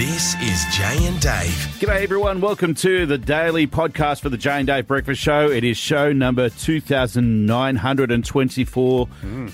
This is Jay and Dave. G'day, everyone. Welcome to the daily podcast for the Jay and Dave Breakfast Show. It is show number 2,924,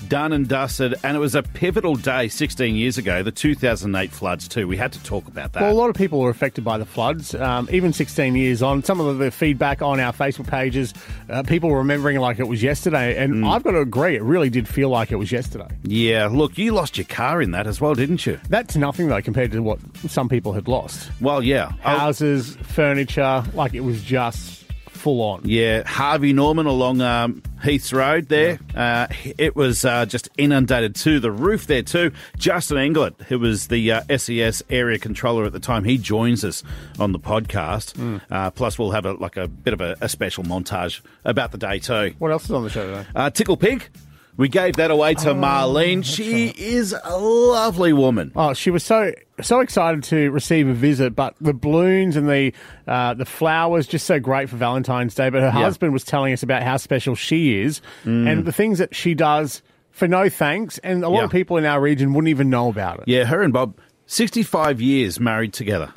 done and dusted. And it was a pivotal day 16 years ago, the 2008 floods, too. We had to talk about that. Well, a lot of people were affected by the floods, um, even 16 years on. Some of the feedback on our Facebook pages, uh, people were remembering like it was yesterday. And I've got to agree, it really did feel like it was yesterday. yeah, look, you lost your car in that as well, didn't you? That's nothing, though, compared to what some people had lost. Well, yeah. Houses, furniture, like it was just full on. Yeah, Harvey Norman along um, Heaths Road there. Uh, it was uh, just inundated to the roof there too. Justin Englert, who was the uh, SES area controller at the time, he joins us on the podcast. Uh, plus, we'll have a, like a bit of a, a special montage about the day too. What else is on the show today? Uh, Tickled Pink. We gave that away to Marlene. She is a lovely woman. Oh, she was so so excited to receive a visit, but the balloons and the uh, the flowers just so great for Valentine's Day. But her husband was telling us about how special she is and the things that she does for no thanks, and a lot Yeah. of people in our region wouldn't even know about it. Yeah, her and Bob, 65 years married together.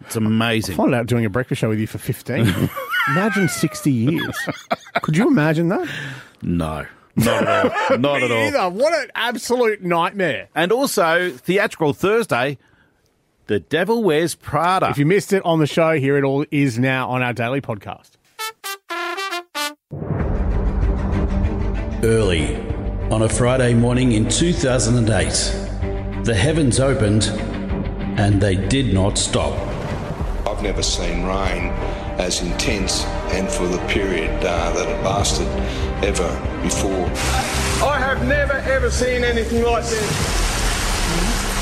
It's amazing. Find out doing a breakfast show with you for fifteen. imagine sixty years. Could you imagine that? No, not at all. Not at all. Either. What an absolute nightmare. And also, Theatrical Thursday, The Devil Wears Prada. If you missed it on the show, here it all is now on our daily podcast. Early on a Friday morning in 2008, the heavens opened and they did not stop. I've never seen rain as intense and for the period uh, that it lasted ever before. I have never ever seen anything like this.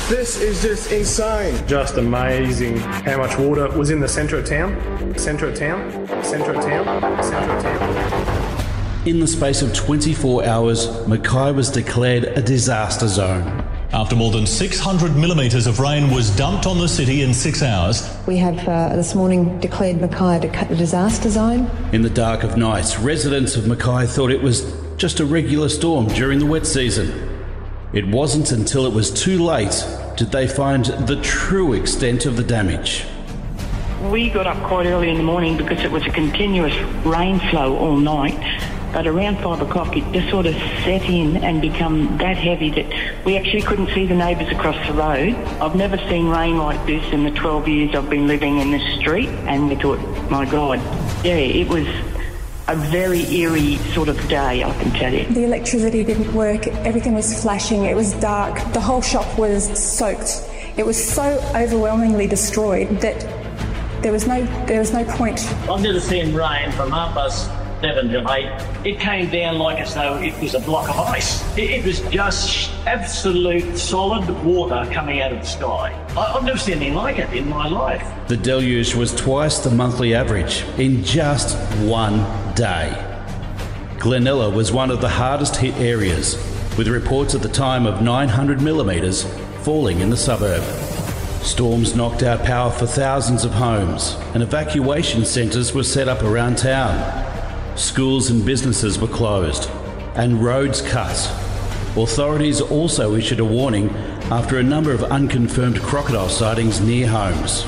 This is just insane. just amazing how much water was in the centre of town. Centre of town. Centre of town. Centre of town. In the space of 24 hours, Mackay was declared a disaster zone. After more than 600 millimetres of rain was dumped on the city in six hours, We have uh, this morning declared Mackay a disaster zone. In the dark of nights, residents of Mackay thought it was just a regular storm during the wet season. It wasn't until it was too late did they find the true extent of the damage. We got up quite early in the morning because it was a continuous rain flow all night. But around five o'clock, it just sort of set in and become that heavy that we actually couldn't see the neighbours across the road. I've never seen rain like this in the 12 years I've been living in this street. And we thought, my God, yeah, it was a very eerie sort of day, I can tell you. The electricity didn't work, everything was flashing, it was dark, the whole shop was soaked. It was so overwhelmingly destroyed that there was no there was no point. I've never seen rain from half past to eight. It came down like as though it was a block of ice. It, it was just absolute solid water coming out of the sky. I, I've never seen anything like it in my life. The deluge was twice the monthly average in just one day. Glenella was one of the hardest hit areas, with reports at the time of 900 millimetres falling in the suburb. Storms knocked out power for thousands of homes, and evacuation centres were set up around town. Schools and businesses were closed, and roads cut. Authorities also issued a warning after a number of unconfirmed crocodile sightings near homes.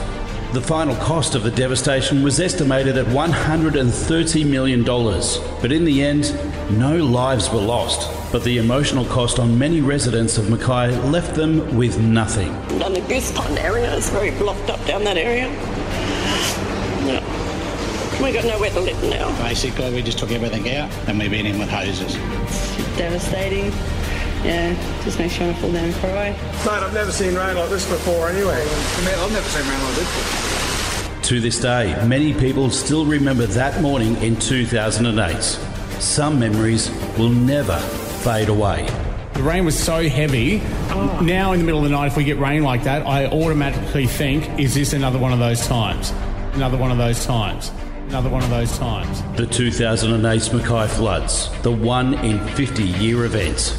The final cost of the devastation was estimated at $130 million, but in the end, no lives were lost. But the emotional cost on many residents of Mackay left them with nothing. Down the Goose Pond area, it's very blocked up down that area. Yeah. We got nowhere to live now. Basically, we just took everything out and we've been in with hoses. Devastating. Yeah, just makes you want to fall down and cry. Mate, I've never seen rain like this before anyway. I've never seen rain like this. To this day, many people still remember that morning in 2008. Some memories will never fade away. The rain was so heavy. Now, in the middle of the night, if we get rain like that, I automatically think, is this another one of those times? Another one of those times. Another one of those times. The 2008 Mackay floods, the one in 50 year event.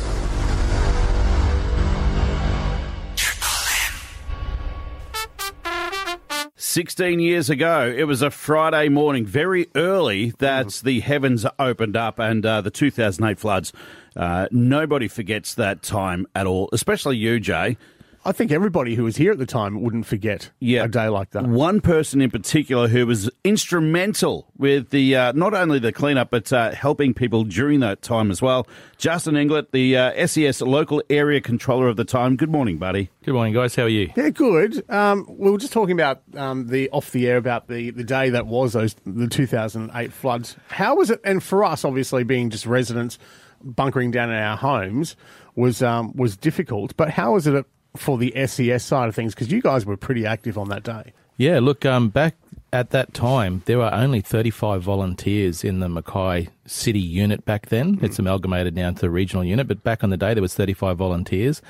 16 years ago, it was a Friday morning, very early, that the heavens opened up and uh, the 2008 floods. Uh, nobody forgets that time at all, especially you, Jay. I think everybody who was here at the time wouldn't forget Yeah. a day like that. One person in particular who was instrumental with the uh, not only the cleanup but uh, helping people during that time as well. Justin Englert, the uh, SES local area controller of the time. Good morning, buddy. Good morning, guys. How are you? Yeah, good. Um, we were just talking about um, the off the air about the, the day that was those the 2008 floods. How was it? And for us, obviously, being just residents bunkering down in our homes was um, was difficult. But how was it for the SES side of things? Because you guys were pretty active on that day. Yeah, look, um, back at that time, there were only 35 volunteers in the Mackay City unit back then. It's amalgamated now into the regional unit, but back on the day, there was 35 volunteers.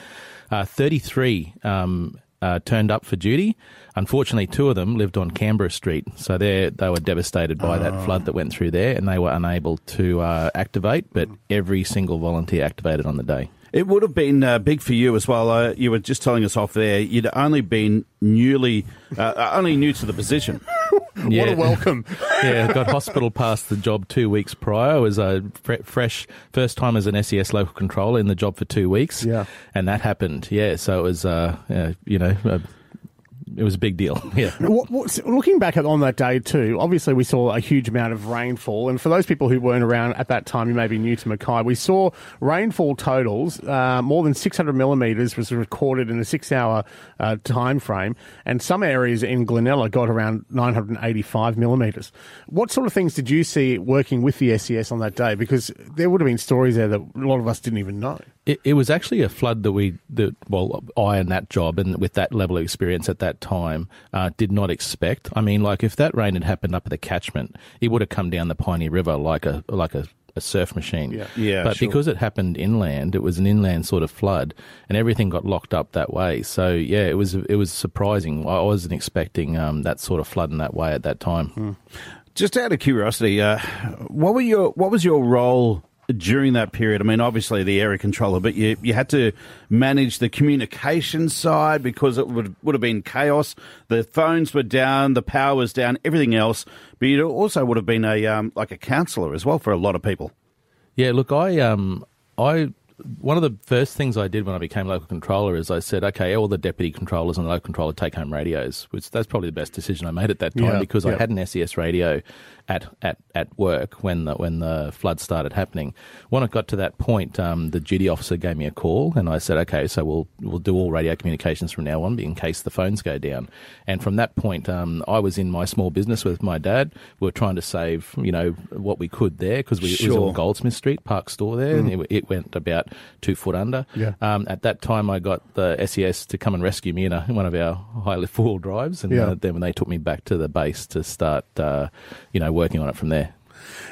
Uh, 33 um, uh, turned up for duty. Unfortunately, two of them lived on Canberra Street, so they they were devastated by that flood that went through there, and they were unable to uh, activate. But every single volunteer activated on the day. It would have been uh, big for you as well. Uh, you were just telling us off there. You'd only been newly, uh, only new to the position. What a welcome. yeah, got hospital past the job two weeks prior. I was a fre- fresh first time as an SES local controller in the job for two weeks. Yeah. and that happened. Yeah, so it was, uh, uh, you know, uh, it was a big deal. Yeah. Looking back on that day too, obviously we saw a huge amount of rainfall, and for those people who weren't around at that time, you may be new to Mackay. We saw rainfall totals uh, more than 600 millimeters was recorded in a six-hour uh, time frame, and some areas in Glenella got around 985 millimeters. What sort of things did you see working with the SES on that day? Because there would have been stories there that a lot of us didn't even know. It, it was actually a flood that we, that, well, I in that job and with that level of experience at that time, uh, did not expect. I mean, like if that rain had happened up at the catchment, it would have come down the Pioneer River like a like a, a surf machine. Yeah. Yeah, But sure. because it happened inland, it was an inland sort of flood, and everything got locked up that way. So yeah, it was it was surprising. I wasn't expecting um, that sort of flood in that way at that time. Just out of curiosity, uh, what were your what was your role during that period? I mean, obviously the area controller, but you you had to manage the communication side because it would would have been chaos. The phones were down, the power was down, everything else. But you also would have been a um, like a counsellor as well for a lot of people. Yeah, look, I um, I one of the first things I did when I became local controller is I said, okay, all the deputy controllers and the local controller take home radios, which that's probably the best decision I made at that time Yeah, because yeah. I had an SES radio at, at, at work when the when the flood started happening. When it got to that point, um, the duty officer gave me a call and I said, okay, so we'll we'll do all radio communications from now on in case the phones go down. And from that point, um, I was in my small business with my dad. We were trying to save, you know, what we could there because we it was Sure. on Goldsmith Street, Park Store there, and it, it went about two foot under. Yeah. Um, at that time, I got the SES to come and rescue me in, a, in one of our high lift four wheel drives, and Yeah. uh, then when they took me back to the base to start, uh, you know, working on it from there.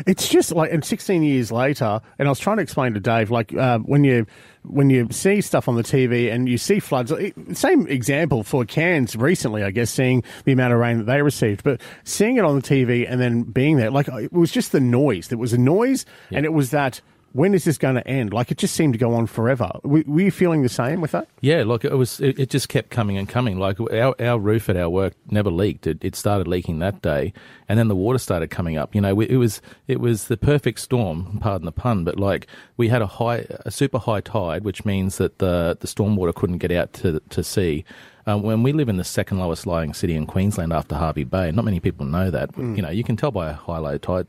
It's just like, and 16 years later, and I was trying to explain to Dave, like uh, when you when you see stuff on the TV and you see floods, it- same example for Cairns recently, I guess, seeing the amount of rain that they received, but seeing it on the TV and then being there, like it was just the noise. There was a noise, and it was that. When is this going to end? Like it just seemed to go on forever. Were, were you feeling the same with that? Yeah, look, it was it, it just kept coming and coming. Like our our roof at our work never leaked. It, it started leaking that day, and then the water started coming up. You know, we, it was it was the perfect storm. Pardon the pun, but like we had a high, a super high tide, which means that the the storm water couldn't get out to to sea. Um, when we live in the second lowest lying city in Queensland after Hervey Bay, not many people know that. You know, you can tell by high low tide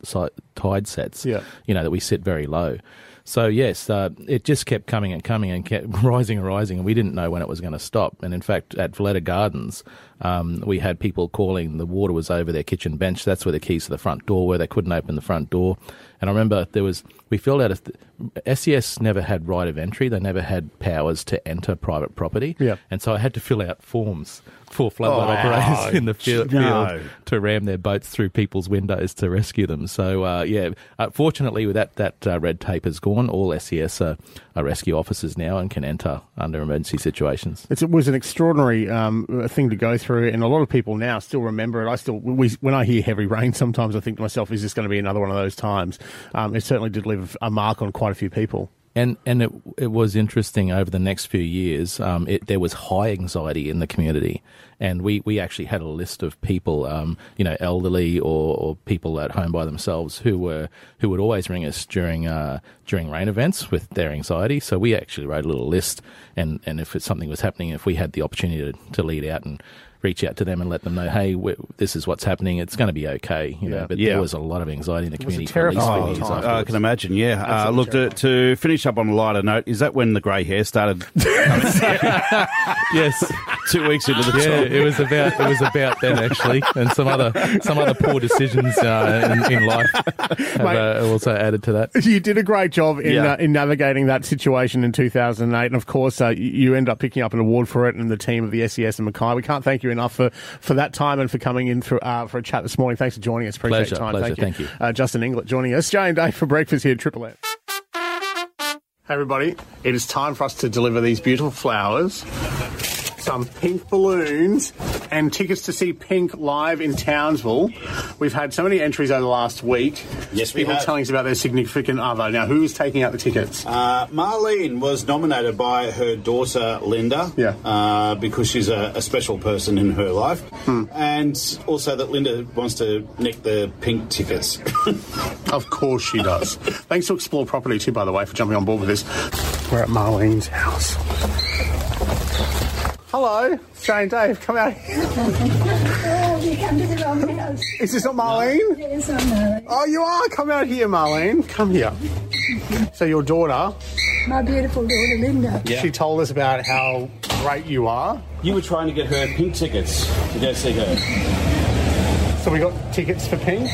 tide sets. Yeah. you know that we sit very low. So yes, uh, it just kept coming and coming and kept rising and rising, and we didn't know when it was going to stop. And in fact, at Valletta Gardens, um, we had people calling. The water was over their kitchen bench. That's where the keys to the front door were. They couldn't open the front door. And I remember there was we filled out a SES never had right of entry. They never had powers to enter private property. Yeah. And so I had to fill out forms for floodlight Oh, operators in the field, no. field to ram their boats through people's windows to rescue them. So uh, yeah, uh, fortunately, with that that uh, red tape is gone. All SES are, are rescue officers now and can enter under emergency situations. It's, it was an extraordinary um, thing to go through, and a lot of people now still remember it. I still, we, when I hear heavy rain, sometimes I think to myself, "Is this going to be another one of those times?" Um, it certainly did leave a mark on quite a few people. And and it it was interesting over the next few years. Um, it, there was high anxiety in the community, and we, we actually had a list of people, um, you know, elderly or, or people at home by themselves who were who would always ring us during uh, during rain events with their anxiety. So we actually wrote a little list, and and if something was happening, if we had the opportunity to, to lead out and reach out to them and let them know, hey, this is what's happening. It's going to be okay. You know, but Yeah. there was a lot of anxiety in the was a community for at least terrifying four years. I can imagine, yeah. Uh, look, to, to finish up on a lighter note, is that when the grey hair started yes, two weeks into the yeah, job? it was about it was about then actually, and some other some other poor decisions uh, in, in life have Mate. uh, also added to that. You did a great job in Yeah. uh, in navigating that situation in 2008, and of course, uh, you- you end up picking up an award for it, and the team of the SES and Mackay. We can't thank you enough for, for that time and for coming in for uh, for a chat this morning. Thanks for joining us. Appreciate Pleasure, your time. pleasure. Thank you. Thank Uh, Justin Englert joining us. Jay and Dave for breakfast here at Triple M. Hey everybody, it is time for us to deliver these beautiful flowers, some pink balloons, and tickets to see Pink live in Townsville. We've had so many entries over the last week. Yes, we People have. telling us about their significant other. Now, who is taking out the tickets? Uh, Marlene was nominated by her daughter Linda, Yeah. uh, because she's a, a special person in her life, and also that Linda wants to nick the pink tickets. Of course she does. Thanks to Explore Property too, by the way, for jumping on board with this. We're at Marlene's house. Hello, Jane Dave, come out here. Oh, you come to the wrong house. Is this not Marlene? Yes, I'm Marlene. Oh, you are. Come out here, Marlene. Come here. So your daughter, My beautiful daughter Linda. Yeah. she told us about how great you are. you were trying to get her pink tickets to go see her. So we got tickets for Pink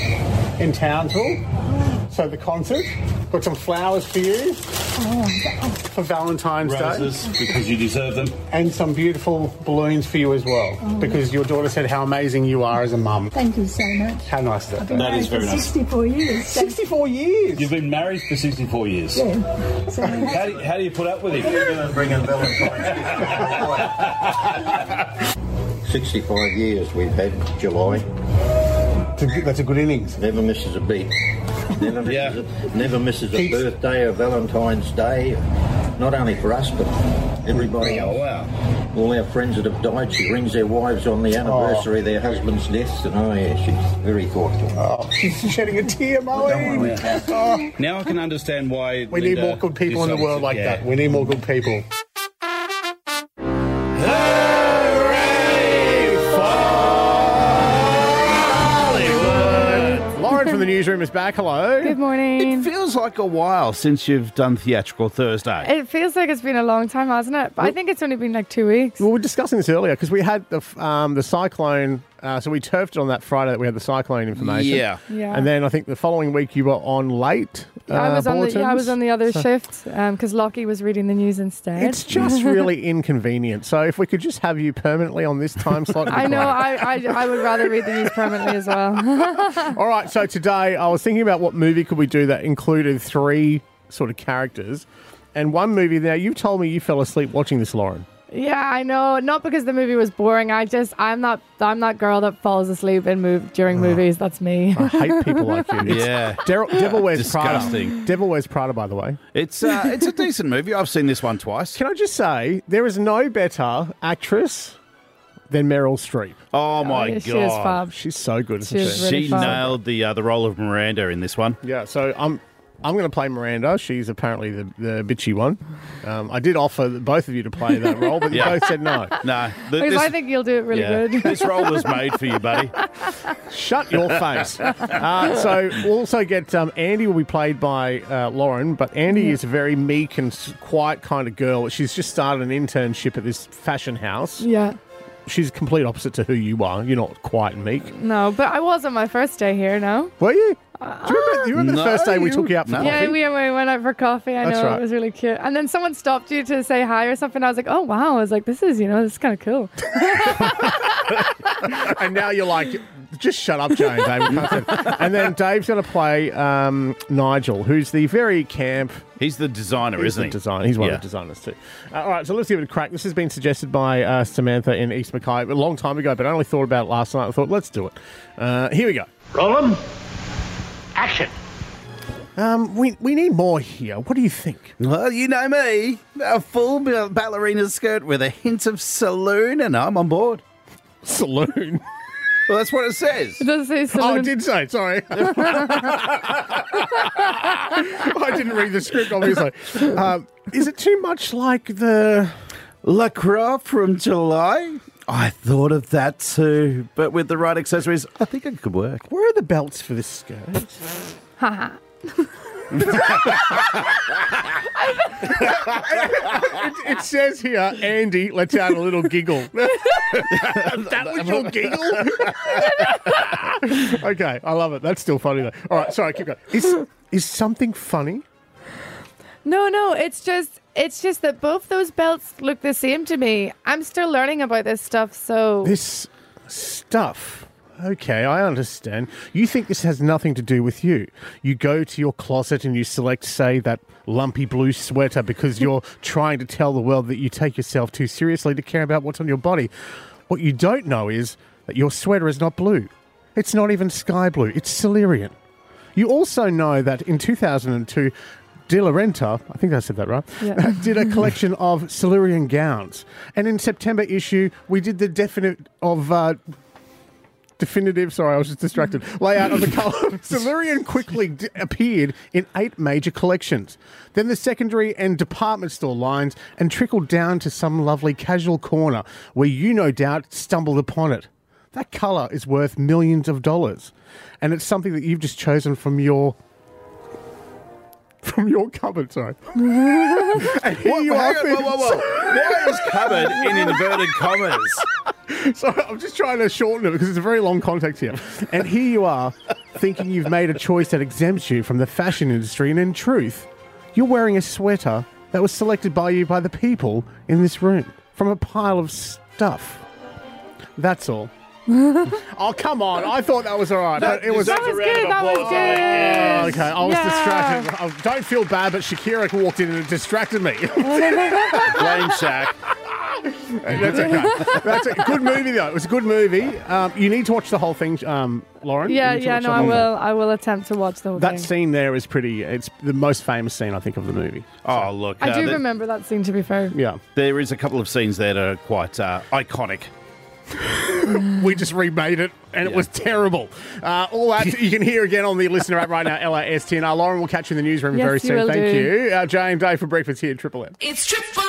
in Townsville. So the concert. Got some flowers for you for Valentine's Day. Roses, because you deserve them. And some beautiful balloons for you as well. Oh, because your daughter said how amazing you are as a mum. Thank you so much. How nice is that? Been That is married very for nice. 64 years. 64 years. You've been married for 64 years. Yeah. So How do, you, how do you put up with him? 65 years we've had July. That's a good- That's a good innings. Never misses a beat. Never misses, Yeah. a, never misses a birthday or Valentine's Day. Not only for us, but everybody oh, else. wow. All our friends that have died, she rings their wives on the oh. anniversary of their husband's deaths, and oh yeah, she's very thoughtful. Oh, she's shedding a tear, Marlene. Oh, Now I can understand why. we need more good people in the world like that. We need more good people. From the newsroom is back. Hello. Good morning. It feels like a while since you've done Theatrical Thursday. It feels like it's been a long time, hasn't it? But I think it's only been like two weeks. Well, we were discussing this earlier because we had the um, the cyclone. Uh, so we turfed it on that Friday that we had the cyclone information. Yeah. Yeah. And then I think the following week you were on late. Uh, I was on the yeah, I was on the other So- shift because Lockie was reading the news instead. It's just really inconvenient. So if we could just have you permanently on this time slot. I know. I, I I would rather read the news permanently as well. All right. So today I was thinking about what movie could we do that included three sort of characters, and one movie. Now you told me you fell asleep watching this, Lauren. Yeah, I know. Not because the movie was boring. I just I'm not I'm that girl that falls asleep in move during movies. That's me. I hate people like you. Yeah. Devil, Devil Wears Disgusting. Prada. Devil Wears Prada, by the way. It's uh, it's a decent movie. I've seen this one twice. Can I just say there is no better actress than Meryl Streep. Oh my yeah, god, she is fab. She's so good, She she? really she nailed the uh, the role of Miranda in this one. Yeah, so I'm I'm going to play Miranda. She's apparently the, the bitchy one. Um, I did offer both of you to play that role, but Yeah. you both said no. No, th- Because this, I think you'll do it really yeah, good. this role was made for you, buddy. Shut your face. Uh, so we'll also get um, Andy will be played by uh, Lauren, but Andy is a very meek and quiet kind of girl. She's just started an internship at this fashion house. yeah. She's complete opposite to who you are. You're not quiet and meek. No, but I was on my first day here. No. Were you? Do you remember, you remember the first day we you- took you out for no. coffee? Yeah, we, we went out for coffee. I That's know right. it was really cute. And then someone stopped you to say hi or something. I was like, oh wow. I was like, this is you know this is kind of cool. and now you're like, just shut up, Jane. Dave. We can't say- and then Dave's going to play um, Nigel, who's the very camp. He's the designer, He's isn't the he? designer. He's one Yeah. of the designers too. Uh, all right, so let's give it a crack. This has been suggested by uh, Samantha in East Mackay a long time ago, but I only thought about it last night. I thought, let's do it. Uh, here we go. Roland, action. Um, we we need more here. What do you think? Well, you know me. A full ballerina skirt with a hint of saloon, and I'm on board. Saloon? Well, that's what it says. It does say saloon. Oh, saloon. I did say. Sorry. I didn't read the script, obviously. Um, is it too much like the Lacroix from July? I thought of that too, but with the right accessories, I think it could work. Where are the belts for this skirt? Haha. it, it says here, Andy lets out a little giggle. that was your giggle? okay, I love it. That's still funny though. All right, sorry, keep going. Is, is something funny? No, no, it's just it's just that both those belts look the same to me. I'm still learning about this stuff, so This stuff. Okay, I understand. You think this has nothing to do with you. You go to your closet and you select, say, that lumpy blue sweater because you're trying to tell the world that you take yourself too seriously to care about what's on your body. What you don't know is that your sweater is not blue. It's not even sky blue. It's cerulean. You also know that in 2002, De La Renta, I think I said that right, Yeah. did a collection of cerulean gowns. And in September issue, we did the definite of uh, definitive, sorry, I was just distracted, layout of the colour. cerulean quickly d- appeared in eight major collections. Then the secondary and department store lines and trickled down to some lovely casual corner where you no doubt stumbled upon it. That colour is worth millions of dollars. And it's something that you've just chosen from your from your cupboard, sorry. and here you hang are. on, whoa, whoa, whoa. Why is cupboard in inverted commas? Sorry, I'm just trying to shorten it because it's a very long context here. And here you are, thinking you've made a choice that exempts you from the fashion industry, and in truth, you're wearing a sweater that was selected by you by the people in this room from a pile of stuff. That's all. oh come on! I thought that was all right, but it was. That was good. That was Oh, good. okay, I was Yeah. distracted. Oh, don't feel bad, but Shakira walked in and it distracted me. Blame Shaq. That's okay. That's a good movie, though. It was a good movie. Um, you need to watch the whole thing, um, Lauren. Yeah, yeah. No, I whole thing. will. I will attempt to watch the whole That thing. scene there is pretty. It's the most famous scene, I think, of the movie. Oh, look. I uh, do the- remember that scene. To be fair, Yeah. There is a couple of scenes that are quite uh, iconic. we just remade it, and it was terrible. Uh, all that you can hear again on the listener app right now, LiSTNR. Lauren will catch you in the newsroom Yes, very soon. will Thank do. you. Uh, Jay and Dave for breakfast here at Triple M. It's Triple